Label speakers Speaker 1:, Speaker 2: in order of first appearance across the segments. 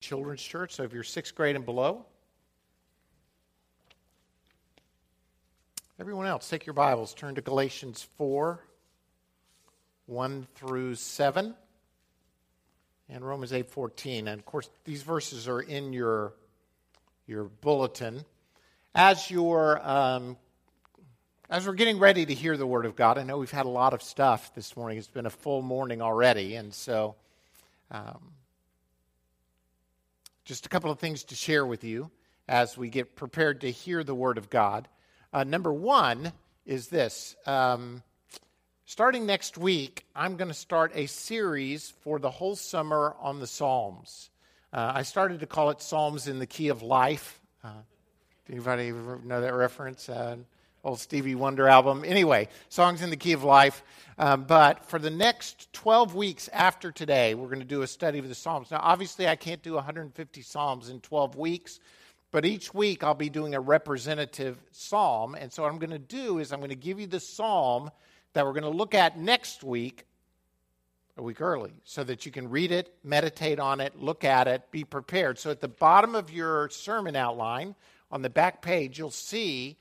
Speaker 1: Children's Church. So if you're sixth grade and below, everyone else, take your Bibles, turn to Galatians 4 1 through 7 and Romans 8:14 and of course these verses are in your your bulletin. As you're um, as we're getting ready to hear the word of God I know we've had a lot of stuff this morning. It's been a full morning already and so um, just a couple of things to share with you as we get prepared to hear the Word of God. Uh, number one is this. Um, starting next week, I'm going to start a series for the whole summer on the Psalms. Uh, I started to call it Psalms in the Key of Life. Uh, anybody know that reference? Old Stevie Wonder album. Anyway, Songs in the Key of Life. Um, but for the next 12 weeks after today, we're going to do a study of the Psalms. Now, obviously, I can't do 150 Psalms in 12 weeks, but each week I'll be doing a representative Psalm. And so, what I'm going to do is I'm going to give you the Psalm that we're going to look at next week, a week early, so that you can read it, meditate on it, look at it, be prepared. So, at the bottom of your sermon outline, on the back page, you'll see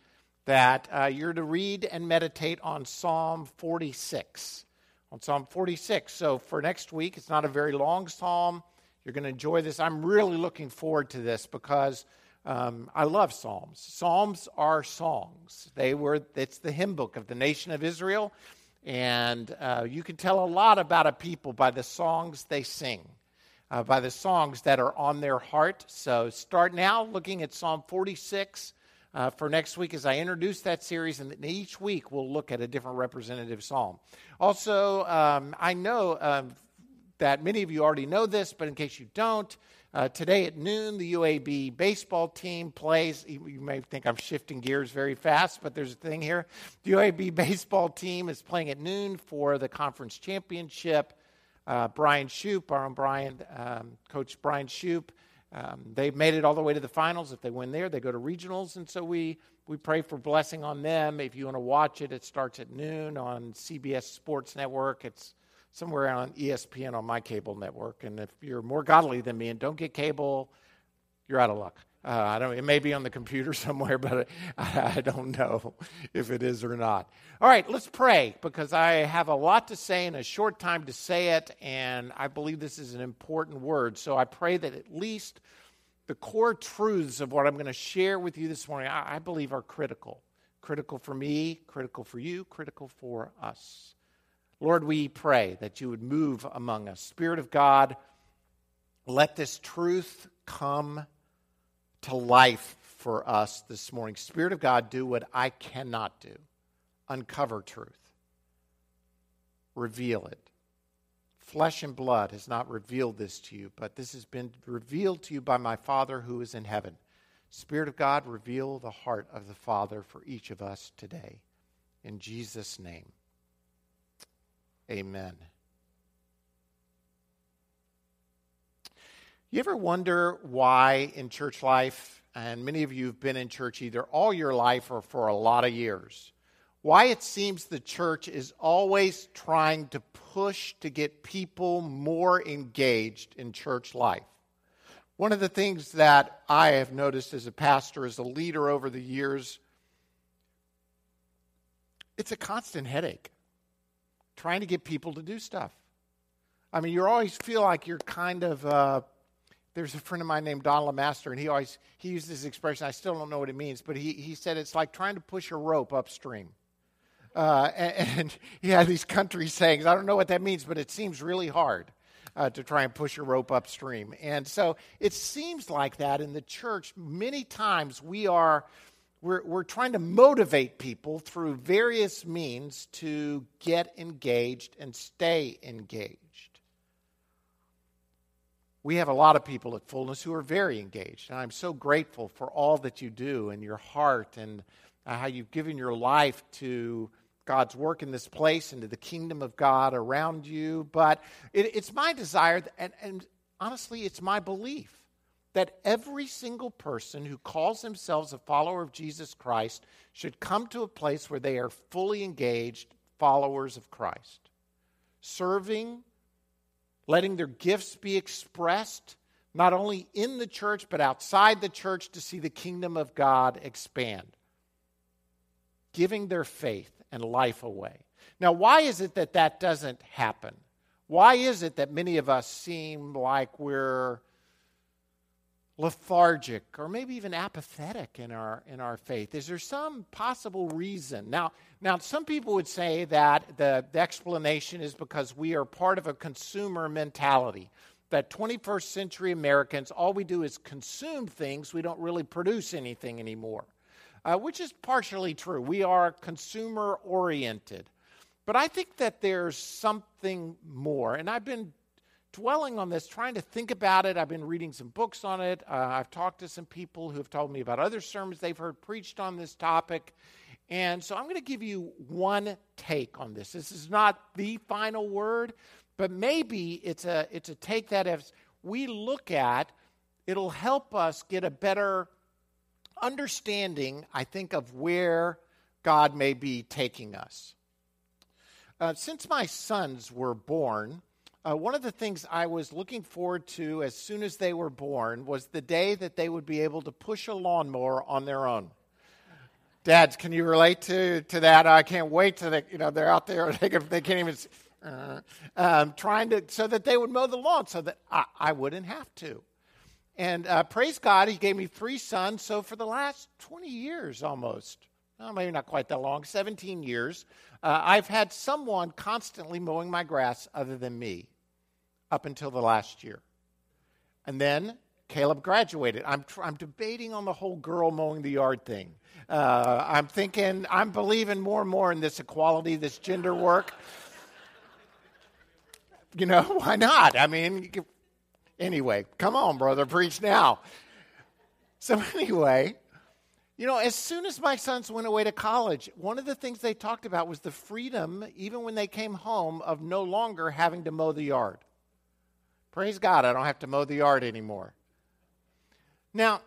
Speaker 1: that uh, you're to read and meditate on Psalm 46. On Psalm 46. So for next week, it's not a very long psalm. You're going to enjoy this. I'm really looking forward to this because um, I love psalms. Psalms are songs. They were. It's the hymn book of the nation of Israel, and uh, you can tell a lot about a people by the songs they sing. Uh, by the songs that are on their heart. So start now looking at Psalm 46 uh, for next week as I introduce that series, and each week we'll look at a different representative psalm. Also, um, I know um, that many of you already know this, but in case you don't, uh, today at noon, the UAB baseball team plays. You may think I'm shifting gears very fast, but there's a thing here. The UAB baseball team is playing at noon for the conference championship. Uh, Brian Shoop, our own Brian, um, Coach Brian Shoop, um, they've made it all the way to the finals. If they win there, they go to regionals. And so we, we pray for blessing on them. If you want to watch it, it starts at noon on CBS Sports Network. It's somewhere on ESPN on my cable network. And if you're more godly than me and don't get cable, you're out of luck. Uh, I don't. It may be on the computer somewhere, but I, I, don't know if it is or not. All right, let's pray because I have a lot to say in a short time to say it, and I believe this is an important word. So I pray that at least the core truths of what I'm going to share with you this morning, I, I believe, are critical. Critical for me, critical for you, critical for us. Lord, we pray that you would move among us. Spirit of God, let this truth come to life for us this morning. Spirit of God, do what I cannot do uncover truth, reveal it. Flesh and blood has not revealed this to you, but this has been revealed to you by my Father who is in heaven. Spirit of God, reveal the heart of the Father for each of us today. In Jesus' name, amen. You ever wonder why in church life, and many of you have been in church either all your life or for a lot of years, why it seems the church is always trying to push to get people more engaged in church life? One of the things that I have noticed as a pastor, as a leader over the years, it's a constant headache trying to get people to do stuff. I mean, you always feel like you're kind of. Uh, there's a friend of mine named Don LeMaster, and he always he used this expression. I still don't know what it means, but he, he said it's like trying to push a rope upstream. Uh, and, and, he had these country sayings. I don't know what that means, but it seems really hard uh, to try and push a rope upstream. And so it seems like that in the church. Many times we are we're, we're trying to motivate people through various means to get engaged and stay engaged we have a lot of people at Fullness who are very engaged. And I'm so grateful for all that you do and your heart and uh, how you've given your life to God's work in this place and to the kingdom of God around you. But it, it's my desire, and, and honestly, it's my belief that every single person who calls themselves a follower of Jesus Christ should come to a place where they are fully engaged followers of Christ, serving letting their gifts be expressed, not only in the church, but outside the church to see the kingdom of God expand, giving their faith and life away. Now, why is it that that doesn't happen? Why is it that many of us seem like we're lethargic or maybe even apathetic in our in our faith? Is there some possible reason? Now now some people would say that the, the explanation is because we are part of a consumer mentality that 21st century americans all we do is consume things. We don't really produce anything anymore uh, which is partially true. We are consumer oriented but i think that there's something more and i've been dwelling on this, trying to think about it. I've been reading some books on it. Uh, I've talked to some people who have told me about other sermons they've heard preached on this topic. And so I'm going to give you one take on this. This is not the final word, but maybe it's a, it's a take that as we look at, it'll help us get a better understanding, I think, of where God may be taking us. Uh, since my sons were born, uh, one of the things I was looking forward to as soon as they were born was the day that they would be able to push a lawnmower on their own. Dads, can you relate to, to that? I can't wait till they, you know, they're out there, they, they can't even, uh, um, trying to, so that they would mow the lawn so that I, I wouldn't have to. And uh, praise God, He gave me three sons. So for the last 20 years almost, well, maybe not quite that long, 17 years, uh, I've had someone constantly mowing my grass other than me up until the last year. And then Caleb graduated. I'm, I'm debating on the whole girl mowing the yard thing. Uh, I'm thinking, I'm believing more and more in this equality, this gender work. you know, why not? I mean, anyway, come on, brother, preach now. So, anyway, you know, as soon as my sons went away to college, one of the things they talked about was the freedom, even when they came home, of no longer having to mow the yard. Praise God, I don't have to mow the yard anymore. Now,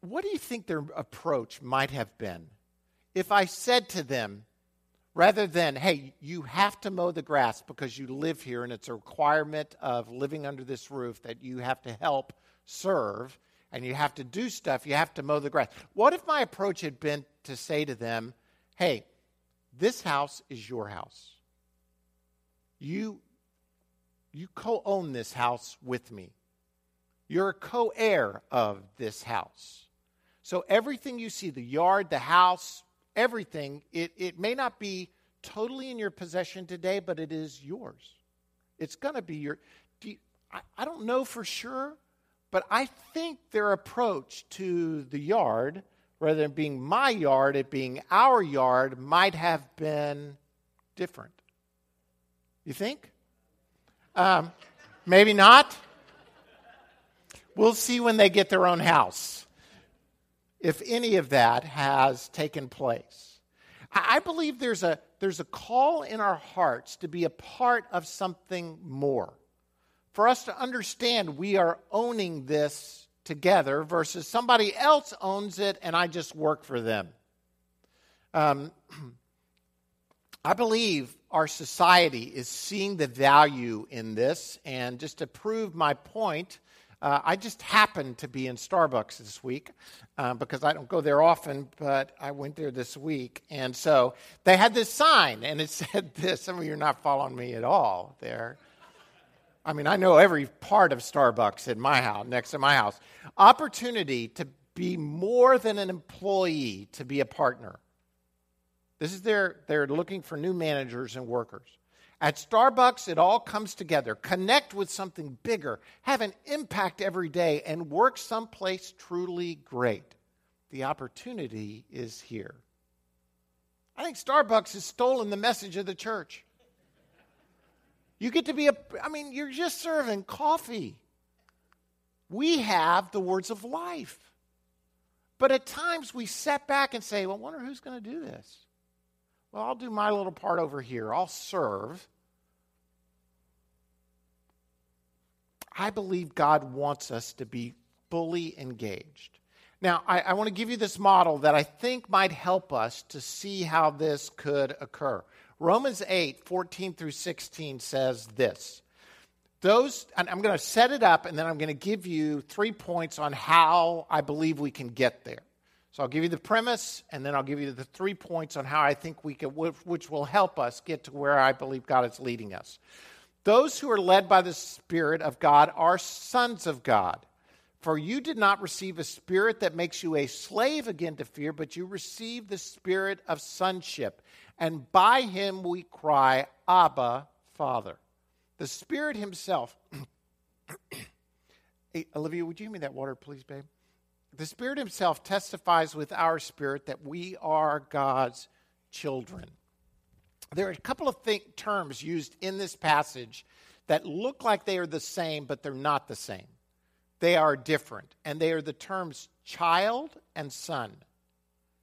Speaker 1: what do you think their approach might have been if I said to them, rather than, hey, you have to mow the grass because you live here and it's a requirement of living under this roof that you have to help serve and you have to do stuff, you have to mow the grass. What if my approach had been to say to them, hey, this house is your house. You, you co own this house with me. You're a co heir of this house. So everything you see, the yard, the house, everything, it, it may not be totally in your possession today, but it is yours. It's going to be your. Do you, I, I don't know for sure, but I think their approach to the yard, rather than being my yard, it being our yard, might have been different. You think? Um, maybe not. We'll see when they get their own house if any of that has taken place. I believe there's a, there's a call in our hearts to be a part of something more for us to understand we are owning this together versus somebody else owns it and I just work for them. Um, I believe our society is seeing the value in this, and just to prove my point, uh, I just happened to be in Starbucks this week uh, because I don't go there often, but I went there this week. And so they had this sign, and it said this. Some of you are not following me at all there. I mean, I know every part of Starbucks in my house, next to my house. Opportunity to be more than an employee, to be a partner. This is their, they're looking for new managers and workers. At Starbucks, it all comes together. Connect with something bigger, have an impact every day, and work someplace truly great. The opportunity is here. I think Starbucks has stolen the message of the church. You get to be a, I mean, you're just serving coffee. We have the words of life. But at times we set back and say, well, I wonder who's going to do this. Well, I'll do my little part over here. I'll serve. I believe God wants us to be fully engaged. Now, I, I want to give you this model that I think might help us to see how this could occur. Romans 8, 14 through 16 says this those, I'm going to set it up, and then I'm going to give you three points on how I believe we can get there. So I'll give you the premise, and then I'll give you the three points on how I think we can, which will help us get to where I believe God is leading us. Those who are led by the Spirit of God are sons of God. For you did not receive a spirit that makes you a slave again to fear, but you received the spirit of sonship. And by him we cry, Abba, Father. The Spirit Himself. hey, Olivia, would you give me that water, please, babe? The Spirit Himself testifies with our spirit that we are God's children. There are a couple of terms used in this passage that look like they are the same, but they're not the same. They are different, and they are the terms child and son.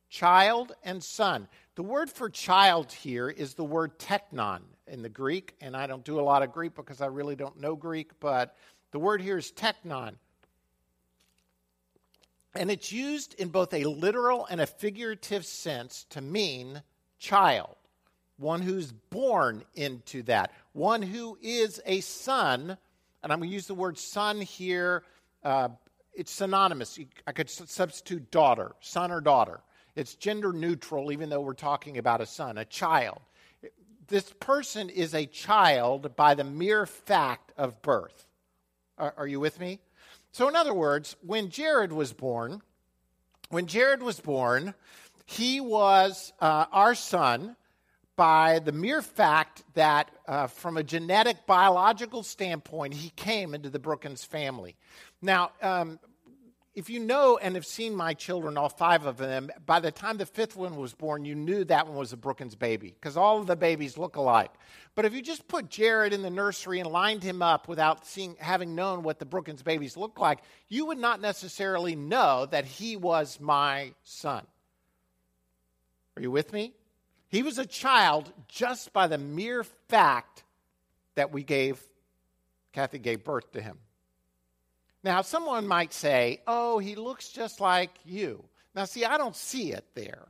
Speaker 1: Child and son. The word for child here is the word teknon in the Greek, and I don't do a lot of Greek because I really don't know Greek, but the word here is teknon. And it's used in both a literal and a figurative sense to mean child, one who's born into that, one who is a son. And I'm going to use the word son here. Uh, it's synonymous. I could substitute daughter, son or daughter. It's gender neutral, even though we're talking about a son, a child. This person is a child by the mere fact of birth. Are, are you with me? So, in other words, when Jared was born, when Jared was born, he was uh, our son by the mere fact that, uh, from a genetic, biological standpoint, he came into the Brookins family. Now, um, if you know and have seen my children, all five of them, by the time the fifth one was born, you knew that one was a Brookins baby because all of the babies look alike. But if you just put Jared in the nursery and lined him up without seeing, having known what the Brookins babies look like, you would not necessarily know that he was my son. Are you with me? He was a child just by the mere fact that we gave, Kathy gave birth to him. Now, someone might say, oh, he looks just like you. Now, see, I don't see it there.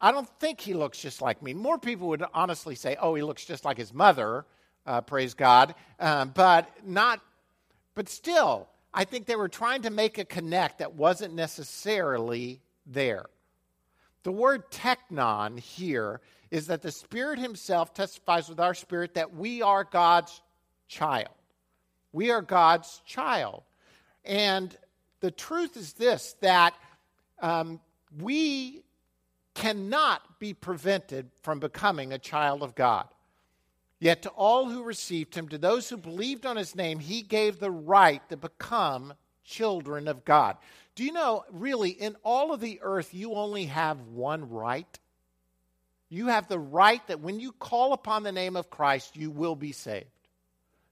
Speaker 1: I don't think he looks just like me. More people would honestly say, oh, he looks just like his mother, uh, praise God, um, but not, but still, I think they were trying to make a connect that wasn't necessarily there. The word teknon here is that the Spirit Himself testifies with our spirit that we are God's child. We are God's child. And the truth is this that um, we cannot be prevented from becoming a child of God. Yet to all who received him, to those who believed on his name, he gave the right to become children of God. Do you know, really, in all of the earth, you only have one right? You have the right that when you call upon the name of Christ, you will be saved.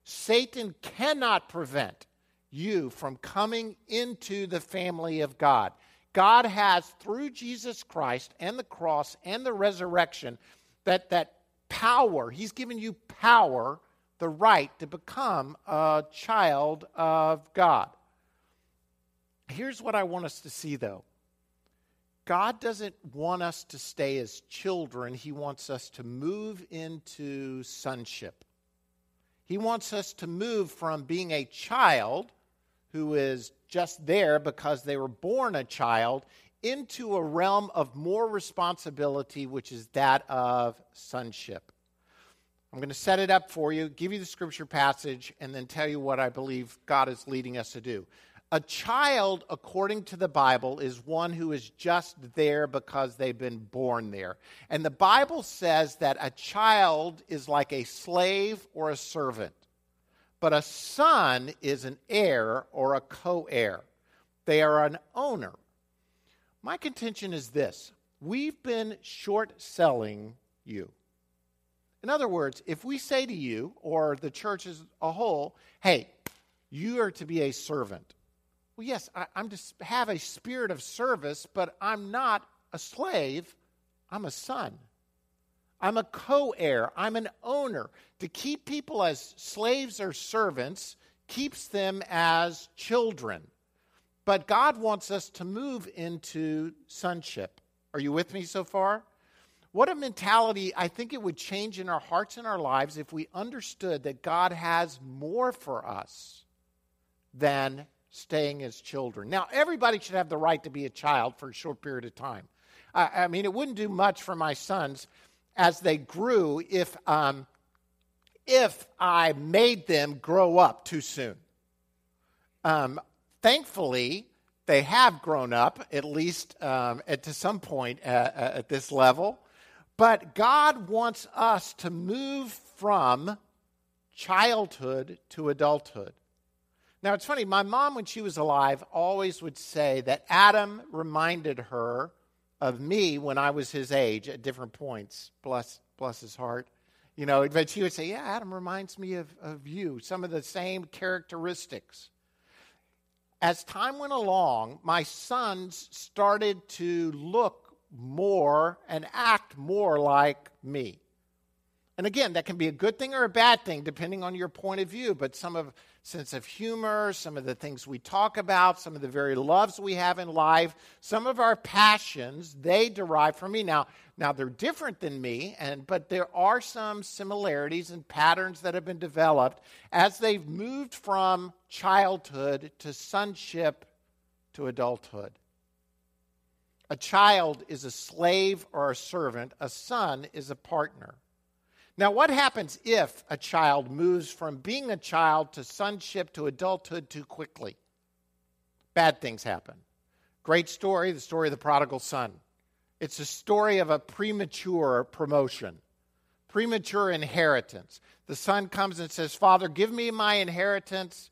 Speaker 1: Satan cannot prevent you from coming into the family of God. God has, through Jesus Christ and the cross and the resurrection, that, that power, He's given you power, the right to become a child of God. Here's what I want us to see, though God doesn't want us to stay as children, He wants us to move into sonship. He wants us to move from being a child who is just there because they were born a child into a realm of more responsibility, which is that of sonship. I'm going to set it up for you, give you the scripture passage, and then tell you what I believe God is leading us to do. A child, according to the Bible, is one who is just there because they've been born there. And the Bible says that a child is like a slave or a servant but a son is an heir or a co heir. They are an owner. My contention is this we've been short selling you. In other words, if we say to you, or the church as a whole, hey, you are to be a servant. Well, yes, I, am to have a spirit of service, but I'm not a slave, I'm a son. I'm a co heir. I'm an owner. To keep people as slaves or servants keeps them as children. But God wants us to move into sonship. Are you with me so far? What a mentality I think it would change in our hearts and our lives if we understood that God has more for us than staying as children. Now, everybody should have the right to be a child for a short period of time. I, I mean, it wouldn't do much for my sons as they grew if, um, if I made them grow up too soon. Um, thankfully, they have grown up, at least um, at, to some point uh, uh, at this level. But God wants us to move from childhood to adulthood. Now, it's funny, my mom, when she was alive, always would say that Adam reminded her of me when I was his age at different points. Bless, bless his heart. You know, but she would say, Yeah, Adam reminds me of, of you, some of the same characteristics. As time went along, my sons started to look more and act more like me. And again, that can be a good thing or a bad thing, depending on your point of view. But some of sense of humor, some of the things we talk about, some of the very loves we have in life, some of our passions, they derive from me. Now, now they're different than me, and but there are some similarities and patterns that have been developed as they've moved from childhood to sonship to adulthood. A child is a slave or a servant, a son is a partner. Now, what happens if a child moves from being a child to sonship to adulthood too quickly? Bad things happen. Great story, the story of the prodigal son. It's a story of a premature promotion, premature inheritance. The son comes and says, Father, give me my inheritance.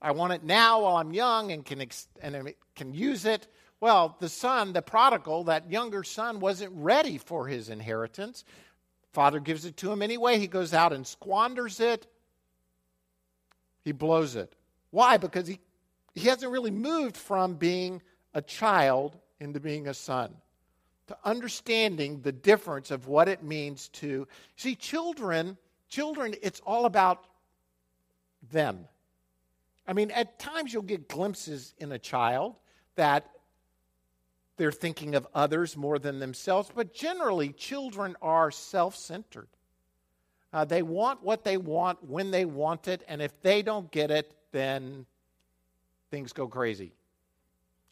Speaker 1: I want it now while I'm young and can, ex- and can use it. Well, the son, the prodigal, that younger son, wasn't ready for his inheritance. Father gives it to him anyway. He goes out and squanders it. He blows it. Why? Because he, he hasn't really moved from being a child into being a son. To understanding the difference of what it means to see children, children, it's all about them. I mean, at times you'll get glimpses in a child that they're thinking of others more than themselves, but generally, children are self centered. Uh, they want what they want when they want it, and if they don't get it, then things go crazy.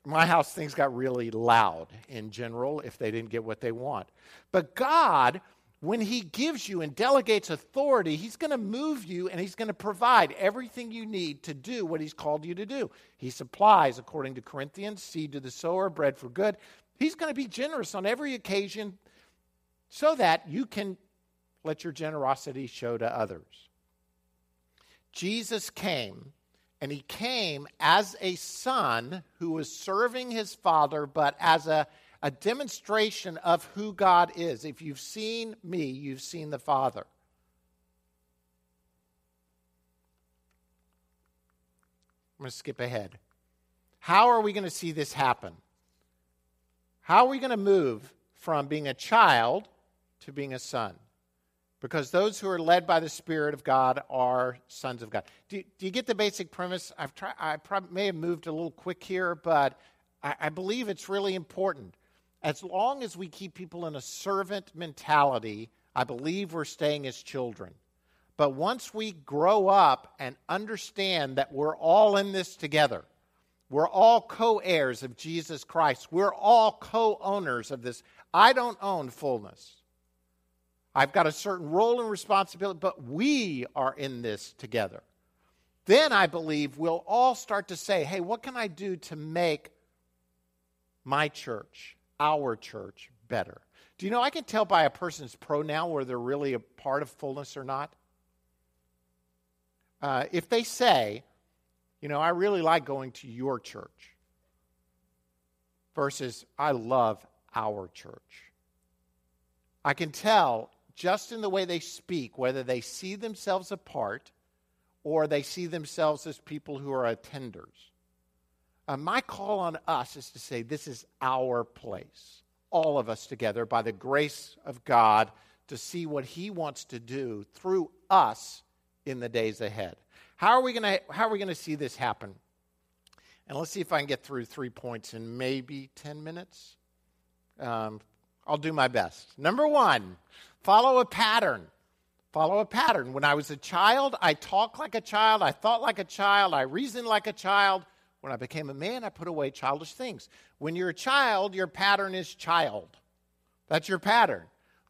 Speaker 1: My house, things got really loud in general if they didn't get what they want. But God when he gives you and delegates authority, he's going to move you and he's going to provide everything you need to do what he's called you to do. He supplies, according to Corinthians, seed to the sower, bread for good. He's going to be generous on every occasion so that you can let your generosity show to others. Jesus came, and he came as a son who was serving his father, but as a a demonstration of who God is. If you've seen me, you've seen the Father. I'm going to skip ahead. How are we going to see this happen? How are we going to move from being a child to being a son? Because those who are led by the Spirit of God are sons of God. Do, do you get the basic premise? I've tried, I may have moved a little quick here, but I, I believe it's really important. As long as we keep people in a servant mentality, I believe we're staying as children. But once we grow up and understand that we're all in this together, we're all co heirs of Jesus Christ, we're all co owners of this. I don't own fullness. I've got a certain role and responsibility, but we are in this together. Then I believe we'll all start to say, hey, what can I do to make my church, our church better. Do you know I can tell by a person's pronoun whether they're really a part of fullness or not? Uh, if they say, you know, I really like going to your church, versus I love our church. I can tell just in the way they speak whether they see themselves apart or they see themselves as people who are attenders. Uh, my call on us is to say, this is our place, all of us together, by the grace of God, to see what He wants to do through us in the days ahead. How are we going to see this happen? And let's see if I can get through three points in maybe ten minutes. Um, I'll do my best. Number one, follow a pattern. Follow a pattern. When I was a child, I talked like a child, I thought like a child, I reasoned like a child. When I became a man, I put away childish things. When you're a child, your pattern is child. That's your pattern.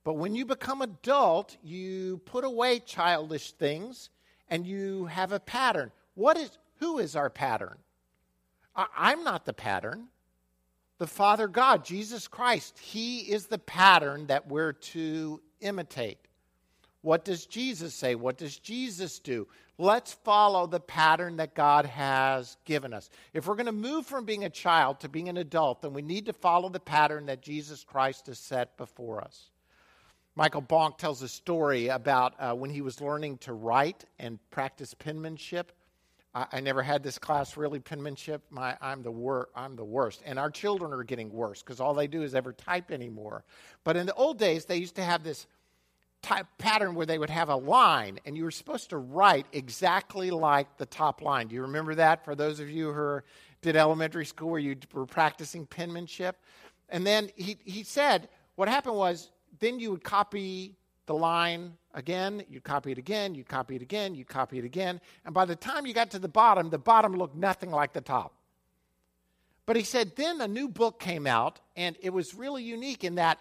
Speaker 1: But when you become adult, you put away childish things and you have a pattern. What is who is our pattern? I, am not the pattern. The Father God, Jesus Christ, He is the pattern that we're to imitate. What does Jesus say? What does Jesus do? Let's follow the pattern that God has given us. If we're going to move from being a child to being an adult, then we need to follow the pattern that Jesus Christ has set before us. Michael Bonk tells a story about uh, when he was learning to write and practice penmanship. I, I never had this class really penmanship. My, I'm the wor- I'm the worst, and our children are getting worse because all they do is ever type anymore. But in the old days, they used to have this type pattern where they would have a line, and you were supposed to write exactly like the top line. Do you remember that? For those of you who did elementary school where you were practicing penmanship, and then he he said what happened was then you would copy the line again, you'd copy it again, you'd copy it again, you'd copy it again. And by the time you got to the bottom, the bottom looked nothing like the top. But he said, then a new book came out, and it was really unique in that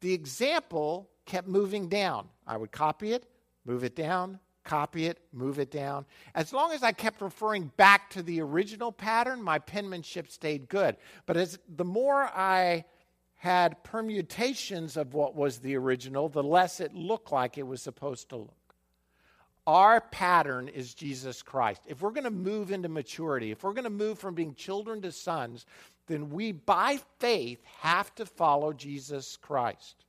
Speaker 1: the example kept moving down. I would copy it, move it down, copy it, move it down. As long as I kept referring back to the original pattern, my penmanship stayed good. But as the more I had permutations of what was the original, the less it looked like it was supposed to look. Our pattern is Jesus Christ. If we're going to move into maturity, if we're going to move from being children to sons, then we, by faith, have to follow Jesus Christ.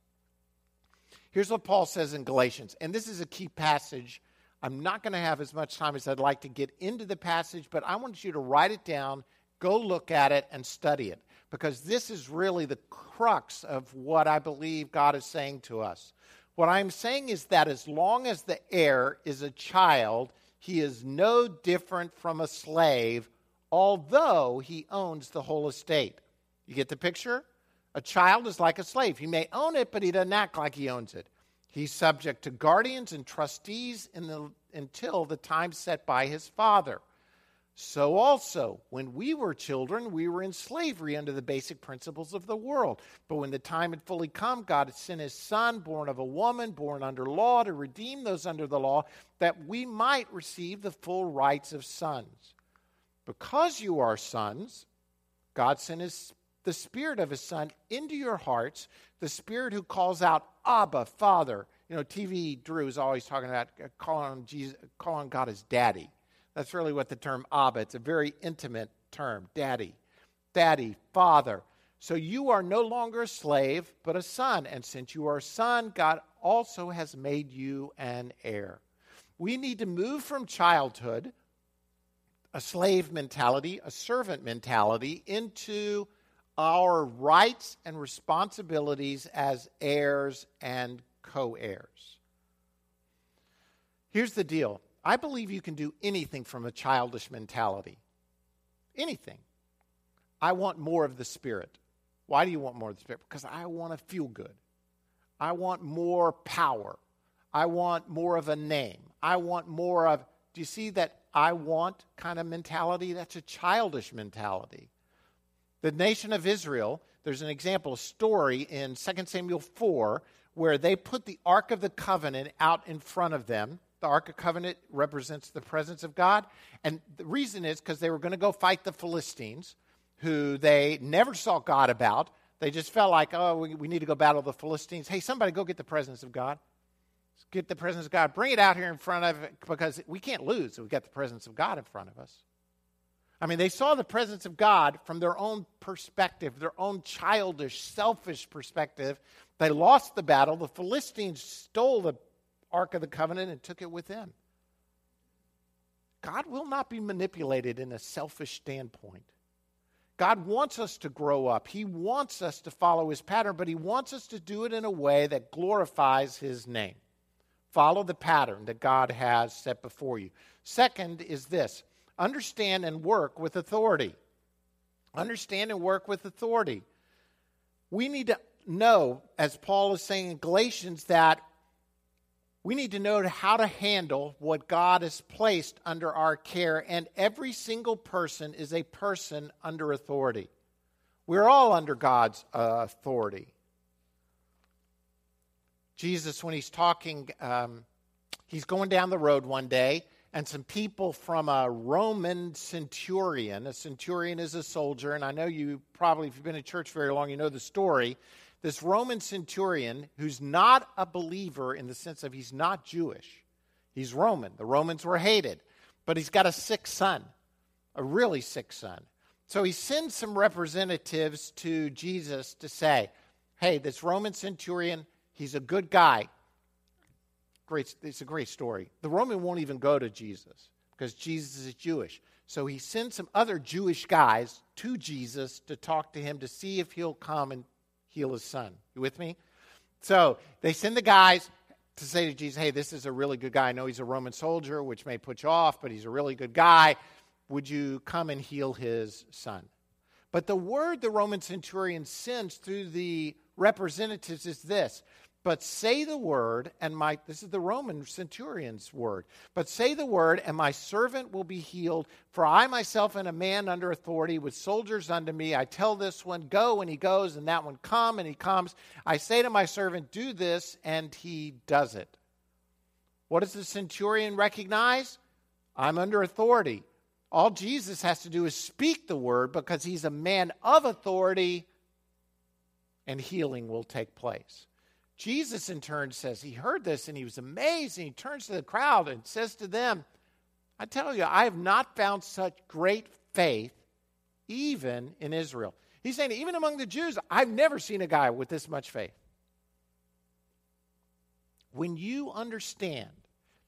Speaker 1: Here's what Paul says in Galatians, and this is a key passage. I'm not going to have as much time as I'd like to get into the passage, but I want you to write it down, go look at it, and study it because this is really the crux of what I believe God is saying to us. What I'm saying is that as long as the heir is a child, he is no different from a slave, although he owns the whole estate. You get the picture? A child is like a slave. He may own it, but he doesn't act like he owns it. He's subject to guardians and trustees the, until the time set by his father. So also, when we were children, we were in slavery under the basic principles of the world. But when the time had fully come, God had sent his Son, born of a woman, born under law, to redeem those under the law, that we might receive the full rights of sons. Because you are sons, God sent his, the Spirit of his Son into your hearts, the Spirit who calls out, Abba, Father. You know, TV Drew is always talking about uh, calling, Jesus, calling God as Daddy. That's really what the term Abba, it's a very intimate term, daddy. Daddy, father. So you are no longer a slave, but a son. And since you are a son, God also has made you an heir. We need to move from childhood, a slave mentality, a servant mentality, into our rights and responsibilities as heirs and co heirs. Here's the deal I believe you can do anything from a childish mentality. Anything. I want more of the Spirit. Why do you want more of the Spirit? Because I want to feel good. I want more power. I want more of a name. I want more of, do you see that I want kind of mentality? That's a childish mentality. The nation of Israel, there's an example, a story in 2 Samuel 4, where they put the Ark of the Covenant out in front of them the Ark of Covenant represents the presence of God. And the reason is because they were going to go fight the Philistines, who they never saw God about. They just felt like, oh, we, we need to go battle the Philistines. Hey, somebody go get the presence of God. Get the presence of God. Bring it out here in front of it because we can't lose. We've got the presence of God in front of us. I mean, they saw the presence of God from their own perspective, their own childish, selfish perspective. They lost the battle. The Philistines stole the Ark of the Covenant and took it with them. God will not be manipulated in a selfish standpoint. God wants us to grow up. He wants us to follow his pattern, but he wants us to do it in a way that glorifies his name. Follow the pattern that God has set before you. Second is this understand and work with authority. Understand and work with authority. We need to know, as Paul is saying in Galatians, that we need to know how to handle what God has placed under our care, and every single person is a person under authority. We're all under God's uh, authority. Jesus, when he's talking, um, he's going down the road one day, and some people from a Roman centurion, a centurion is a soldier, and I know you probably, if you've been in church very long, you know the story. This Roman centurion, who's not a believer in the sense of he's not Jewish, he's Roman. The Romans were hated, but he's got a sick son, a really sick son. So he sends some representatives to Jesus to say, hey, this Roman centurion, he's a good guy. Great, it's a great story. The Roman won't even go to Jesus because Jesus is Jewish. So he sends some other Jewish guys to Jesus to talk to him to see if he'll come and heal his son. You with me? So they send the guys to say to Jesus, hey, this is a really good guy. I know he's a Roman soldier, which may put you off, but he's a really good guy. Would you come and heal his son? But the word the Roman centurion sends through the representatives is this but say the word, and my, this is the Roman centurion's word, but say the word, and my servant will be healed. For I myself am a man under authority with soldiers under me. I tell this one, go, and he goes, and that one, come, and he comes. I say to my servant, do this, and he does it. What does the centurion recognize? I'm under authority. All Jesus has to do is speak the word because he's a man of authority, and healing will take place. Jesus, in turn, says he heard this and he was amazed. And he turns to the crowd and says to them, I tell you, I have not found such great faith even in Israel. He's saying, even among the Jews, I've never seen a guy with this much faith. When you understand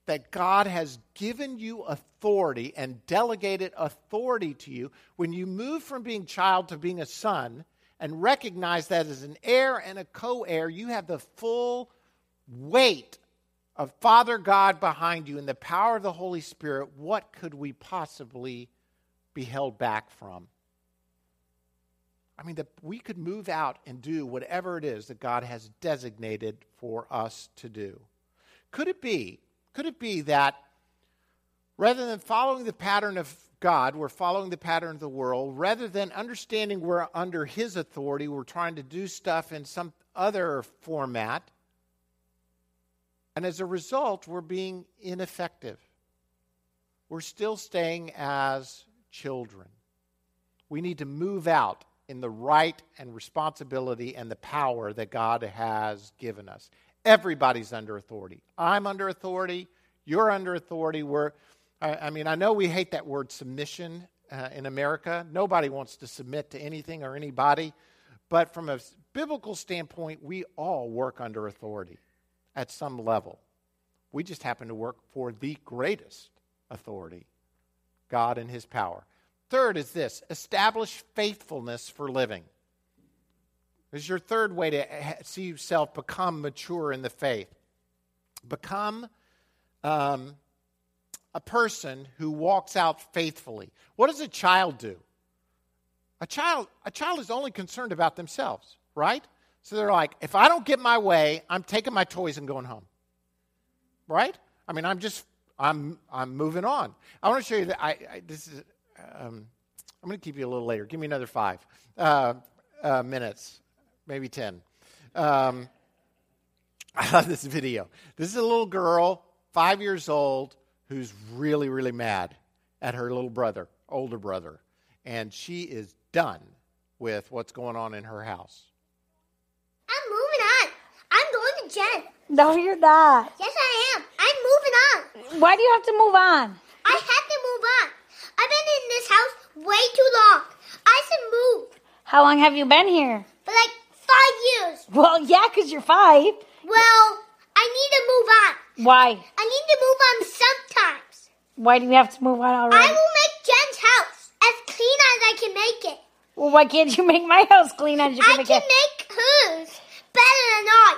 Speaker 1: that God has given you authority and delegated authority to you, when you move from being child to being a son, and recognize that as an heir and a co heir, you have the full weight of Father God behind you and the power of the Holy Spirit. What could we possibly be held back from? I mean, that we could move out and do whatever it is that God has designated for us to do. Could it be, could it be that rather than following the pattern of God, we're following the pattern of the world. Rather than understanding we're under His authority, we're trying to do stuff in some other format. And as a result, we're being ineffective. We're still staying as children. We need to move out in the right and responsibility and the power that God has given us. Everybody's under authority. I'm under authority. You're under authority. We're I, I mean, I know we hate that word submission uh, in America. Nobody wants to submit to anything or anybody. But from a biblical standpoint, we all work under authority at some level. We just happen to work for the greatest authority God and His power. Third is this establish faithfulness for living. This is your third way to see yourself become mature in the faith. Become um, a person who walks out faithfully. What does a child do? A child, a child is only concerned about themselves, right? So they're like, if I don't get my way, I'm taking my toys and going home. Right? I mean, I'm just, I'm, I'm moving on. I want to show you that I, I this is, um, I'm going to keep you a little later. Give me another five uh, uh, minutes, maybe 10. Um, I love this video. This is a little girl, five years old, who's really, really mad at her little brother, older brother, and she is done with what's going on in her house.
Speaker 2: I'm moving on. I'm going to Jen.
Speaker 3: No, you're not.
Speaker 2: Yes, I am. I'm moving on.
Speaker 3: Why do you have to move on?
Speaker 2: I have to move on. I've been in this house way too long. I should move.
Speaker 3: How long have you been here?
Speaker 2: For like five years.
Speaker 3: Well, yeah, because you're five.
Speaker 2: Well, I need to move on.
Speaker 3: Why?
Speaker 2: I need to move on sometimes.
Speaker 3: Why do you have to move on already?
Speaker 2: I will make Jen's house as clean as I can make it.
Speaker 3: Well, why can't you make my house clean as you
Speaker 2: I
Speaker 3: can
Speaker 2: can
Speaker 3: make it?
Speaker 2: I can make hers better than I.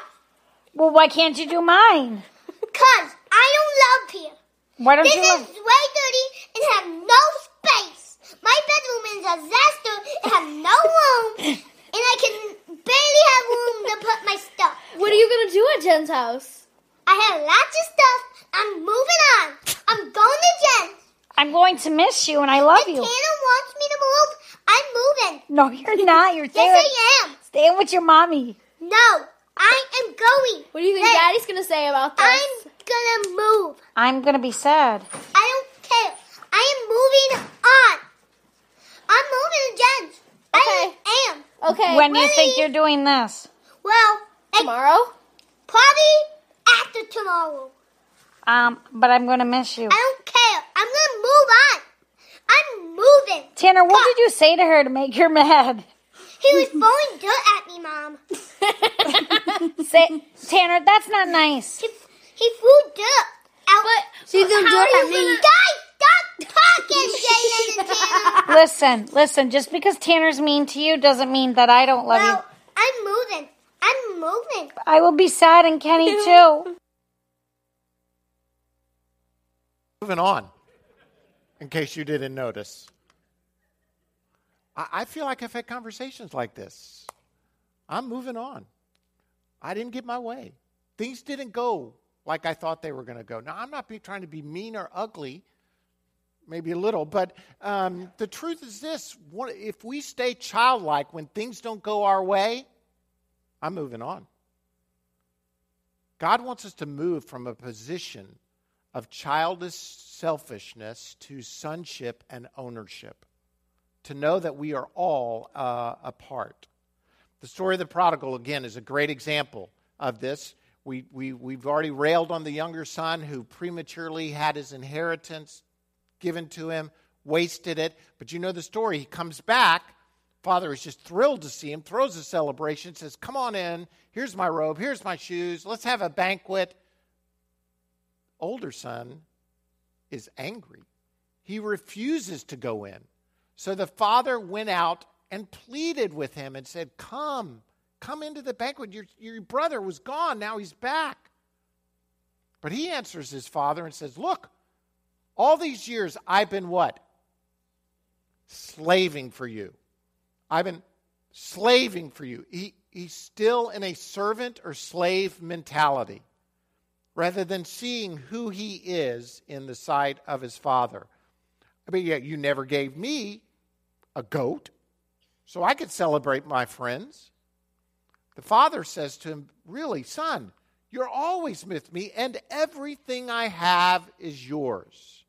Speaker 3: Well, why can't you do mine?
Speaker 2: Cause I don't love here.
Speaker 3: Why don't
Speaker 2: This
Speaker 3: you?
Speaker 2: is
Speaker 3: Love-
Speaker 2: way dirty and have no space. My bedroom is a disaster and have no room, and I can barely have room to put my stuff.
Speaker 4: What are you gonna do at Jen's house?
Speaker 2: I have lots of stuff. I'm moving on. I'm going to Jen's.
Speaker 3: I'm going to miss you, and I love
Speaker 2: If
Speaker 3: you.
Speaker 2: Tana wants me to move, I'm moving.
Speaker 3: No, you're not. You're staying.
Speaker 2: Yes, I am.
Speaker 3: staying with your mommy.
Speaker 2: No, I am going.
Speaker 4: What do you think
Speaker 2: Hey,
Speaker 4: Daddy's gonna say about this?
Speaker 2: I'm gonna move.
Speaker 3: I'm gonna be sad.
Speaker 2: I don't care. I am moving on. I'm moving to Jen's. I am.
Speaker 4: okay.
Speaker 3: when do you think you're doing this?
Speaker 2: Well,
Speaker 4: tomorrow?
Speaker 2: probably after tomorrow.
Speaker 3: Um, but I'm gonna miss you.
Speaker 2: I don't care. I'm gonna move on. I'm moving.
Speaker 3: Tanner, what did you say to her to make her mad?
Speaker 2: He was throwing dirt at me, Mom.
Speaker 3: Say, Tanner, that's not nice.
Speaker 2: He, he threw dirt out.
Speaker 4: She threw
Speaker 2: How
Speaker 4: dirt at me.
Speaker 2: Guys, stop talking, Jaden and Tanner.
Speaker 3: Listen, listen, just because Tanner's mean to you doesn't mean that I don't love
Speaker 2: Well,
Speaker 3: you.
Speaker 2: I'm moving. I'm moving.
Speaker 3: I will be sad and Kenny too.
Speaker 1: Moving on, in case you didn't notice. I, I feel like I've had conversations like this. I'm moving on. I didn't get my way. Things didn't go like I thought they were going to go. Now, I'm not be, trying to be mean or ugly, maybe a little, but um, the truth is this one, if we stay childlike when things don't go our way, I'm moving on. God wants us to move from a position of childish selfishness to sonship and ownership, to know that we are all uh, a part. The story of the prodigal, again, is a great example of this. We, we, we've already railed on the younger son who prematurely had his inheritance given to him, wasted it. But you know the story. He comes back. Father is just thrilled to see him, throws a celebration, says, Come on in. Here's my robe. Here's my shoes. Let's have a banquet. Older son is angry. He refuses to go in. So the father went out and pleaded with him and said, Come, come into the banquet. Your, your brother was gone. Now he's back. But he answers his father and says, Look, all these years I've been what? Slaving for you. I've been slaving for you. He, he's still in a servant or slave mentality rather than seeing who he is in the sight of his father. I mean, yeah, you never gave me a goat, so I could celebrate my friends. The father says to him, Really, son, you're always with me, and everything I have is yours.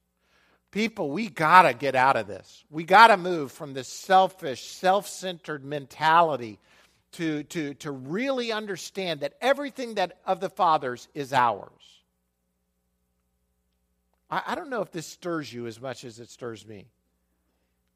Speaker 1: People, we got to get out of this. We got to move from this selfish, self centered mentality to, to, to really understand that everything that of the Father's is ours. I, I don't know if this stirs you as much as it stirs me.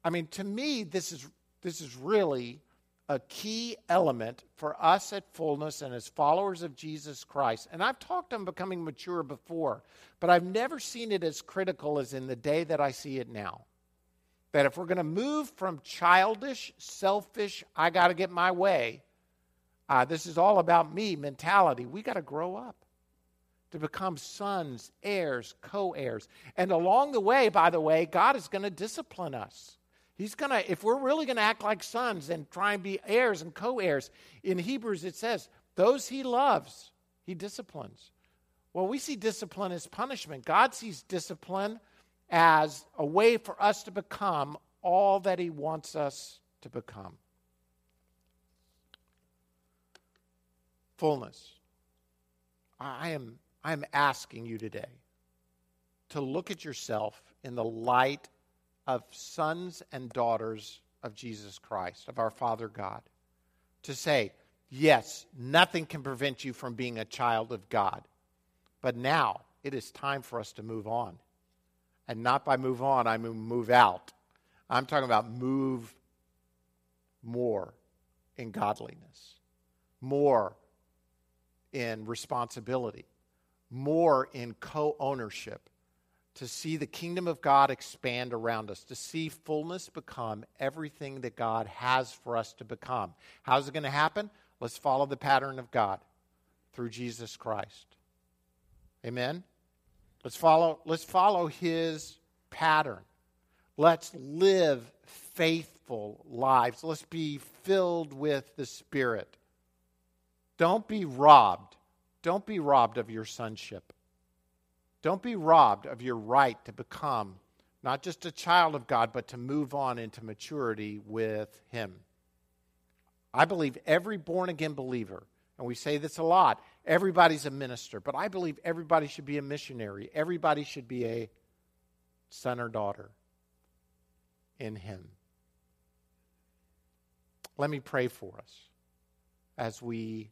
Speaker 1: I mean, to me, this is, this is really a key element for us at fullness and as followers of Jesus Christ. And I've talked on becoming mature before, but I've never seen it as critical as in the day that I see it now. That if we're going to move from childish, selfish, I got to get my way, uh, this is all about me mentality, we got to grow up to become sons, heirs, co heirs. And along the way, by the way, God is going to discipline us. He's going to, if we're really going to act like sons and try and be heirs and co heirs, in Hebrews it says, those he loves, he disciplines. Well, we see discipline as punishment. God sees discipline as a way for us to become all that he wants us to become. Fullness. I am, I am asking you today to look at yourself in the light of sons and daughters of Jesus Christ, of our Father God, to say, yes, nothing can prevent you from being a child of God. But now it is time for us to move on. And not by move on, I mean move out. I'm talking about move more in godliness, more in responsibility, more in co ownership to see the kingdom of God expand around us, to see fullness become everything that God has for us to become. How's it going to happen? Let's follow the pattern of God through Jesus Christ. Amen. Let's follow let's follow his pattern. Let's live faithful lives. Let's be filled with the Spirit. Don't be robbed don't be robbed of your sonship. Don't be robbed of your right to become not just a child of God, but to move on into maturity with Him. I believe every born again believer, and we say this a lot, everybody's a minister, but I believe everybody should be a missionary. Everybody should be a son or daughter in Him. Let me pray for us as we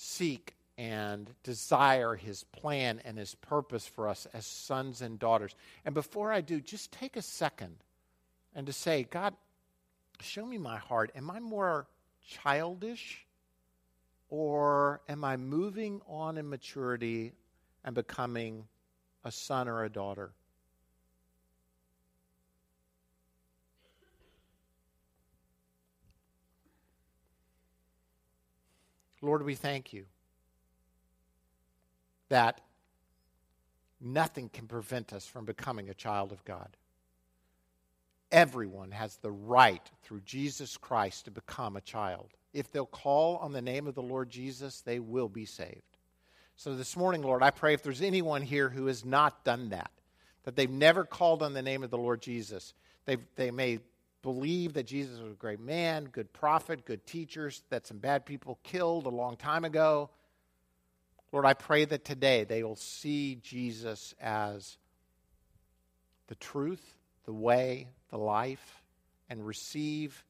Speaker 1: seek and desire his plan and his purpose for us as sons and daughters. And before I do, just take a second and to say, God, show me my heart. Am I more childish or am I moving on in maturity and becoming a son or a daughter? Lord, we thank you that nothing can prevent us from becoming a child of God. Everyone has the right through Jesus Christ to become a child. If they'll call on the name of the Lord Jesus, they will be saved. So this morning, Lord, I pray if there's anyone here who has not done that, that they've never called on the name of the Lord Jesus, they they may believe that Jesus was a great man, good prophet, good teachers, that some bad people killed a long time ago. Lord, I pray that today they will see Jesus as the truth, the way, the life, and receive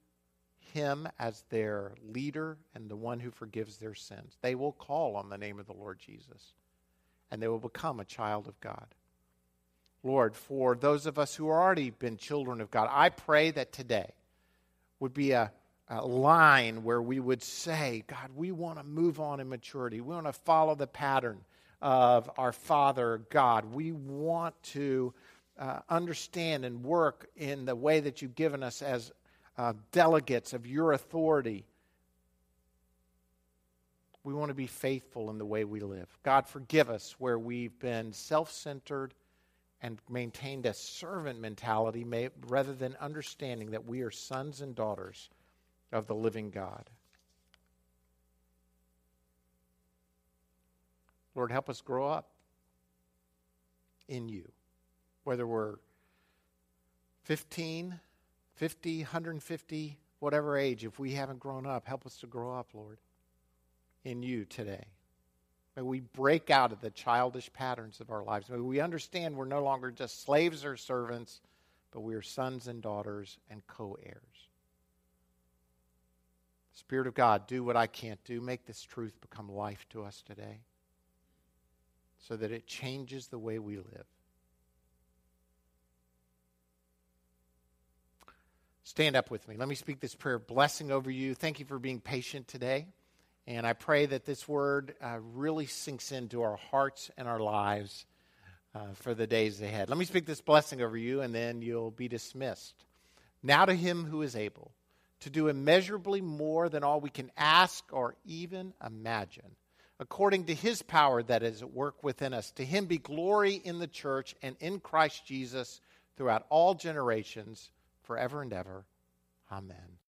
Speaker 1: him as their leader and the one who forgives their sins. They will call on the name of the Lord Jesus, and they will become a child of God. Lord, for those of us who are already been children of God, I pray that today would be a, a line where we would say, God, we want to move on in maturity. We want to follow the pattern of our Father God. We want to uh, understand and work in the way that you've given us as uh, delegates of your authority. We want to be faithful in the way we live. God, forgive us where we've been self centered and maintained a servant mentality may, rather than understanding that we are sons and daughters of the living God. Lord, help us grow up in you, whether we're 15, 50, 150, whatever age, if we haven't grown up, help us to grow up, Lord, in you today. May we break out of the childish patterns of our lives. May we understand we're no longer just slaves or servants, but we are sons and daughters and co heirs. Spirit of God, do what I can't do. Make this truth become life to us today so that it changes the way we live. Stand up with me. Let me speak this prayer blessing over you. Thank you for being patient today. And I pray that this word uh, really sinks into our hearts and our lives uh, for the days ahead. Let me speak this blessing over you, and then you'll be dismissed. Now to him who is able to do immeasurably more than all we can ask or even imagine, according to his power that is at work within us. To him be glory in the church and in Christ Jesus throughout all generations, forever and ever. Amen.